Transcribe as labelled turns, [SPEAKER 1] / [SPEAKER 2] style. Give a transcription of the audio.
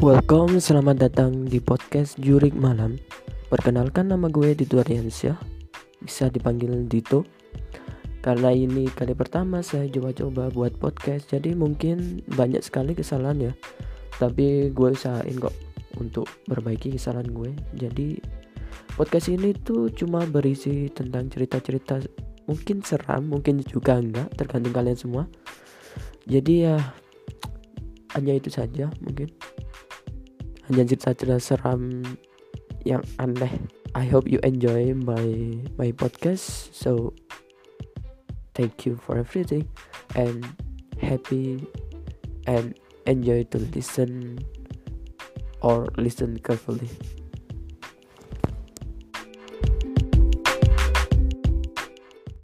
[SPEAKER 1] Welcome, selamat datang di podcast Jurik Malam. Perkenalkan nama gue Dito Aryansyah, bisa dipanggil Dito. Karena ini kali pertama saya coba-coba buat podcast, jadi mungkin banyak sekali kesalahan ya. Tapi gue usahain kok untuk perbaiki kesalahan gue. Jadi podcast ini tuh cuma berisi tentang cerita-cerita mungkin seram, mungkin juga enggak, tergantung kalian semua. Jadi ya hanya itu saja mungkin hanya cerita-cerita seram yang aneh. I hope you enjoy my my podcast. So thank you for everything. And happy and enjoy to listen or listen carefully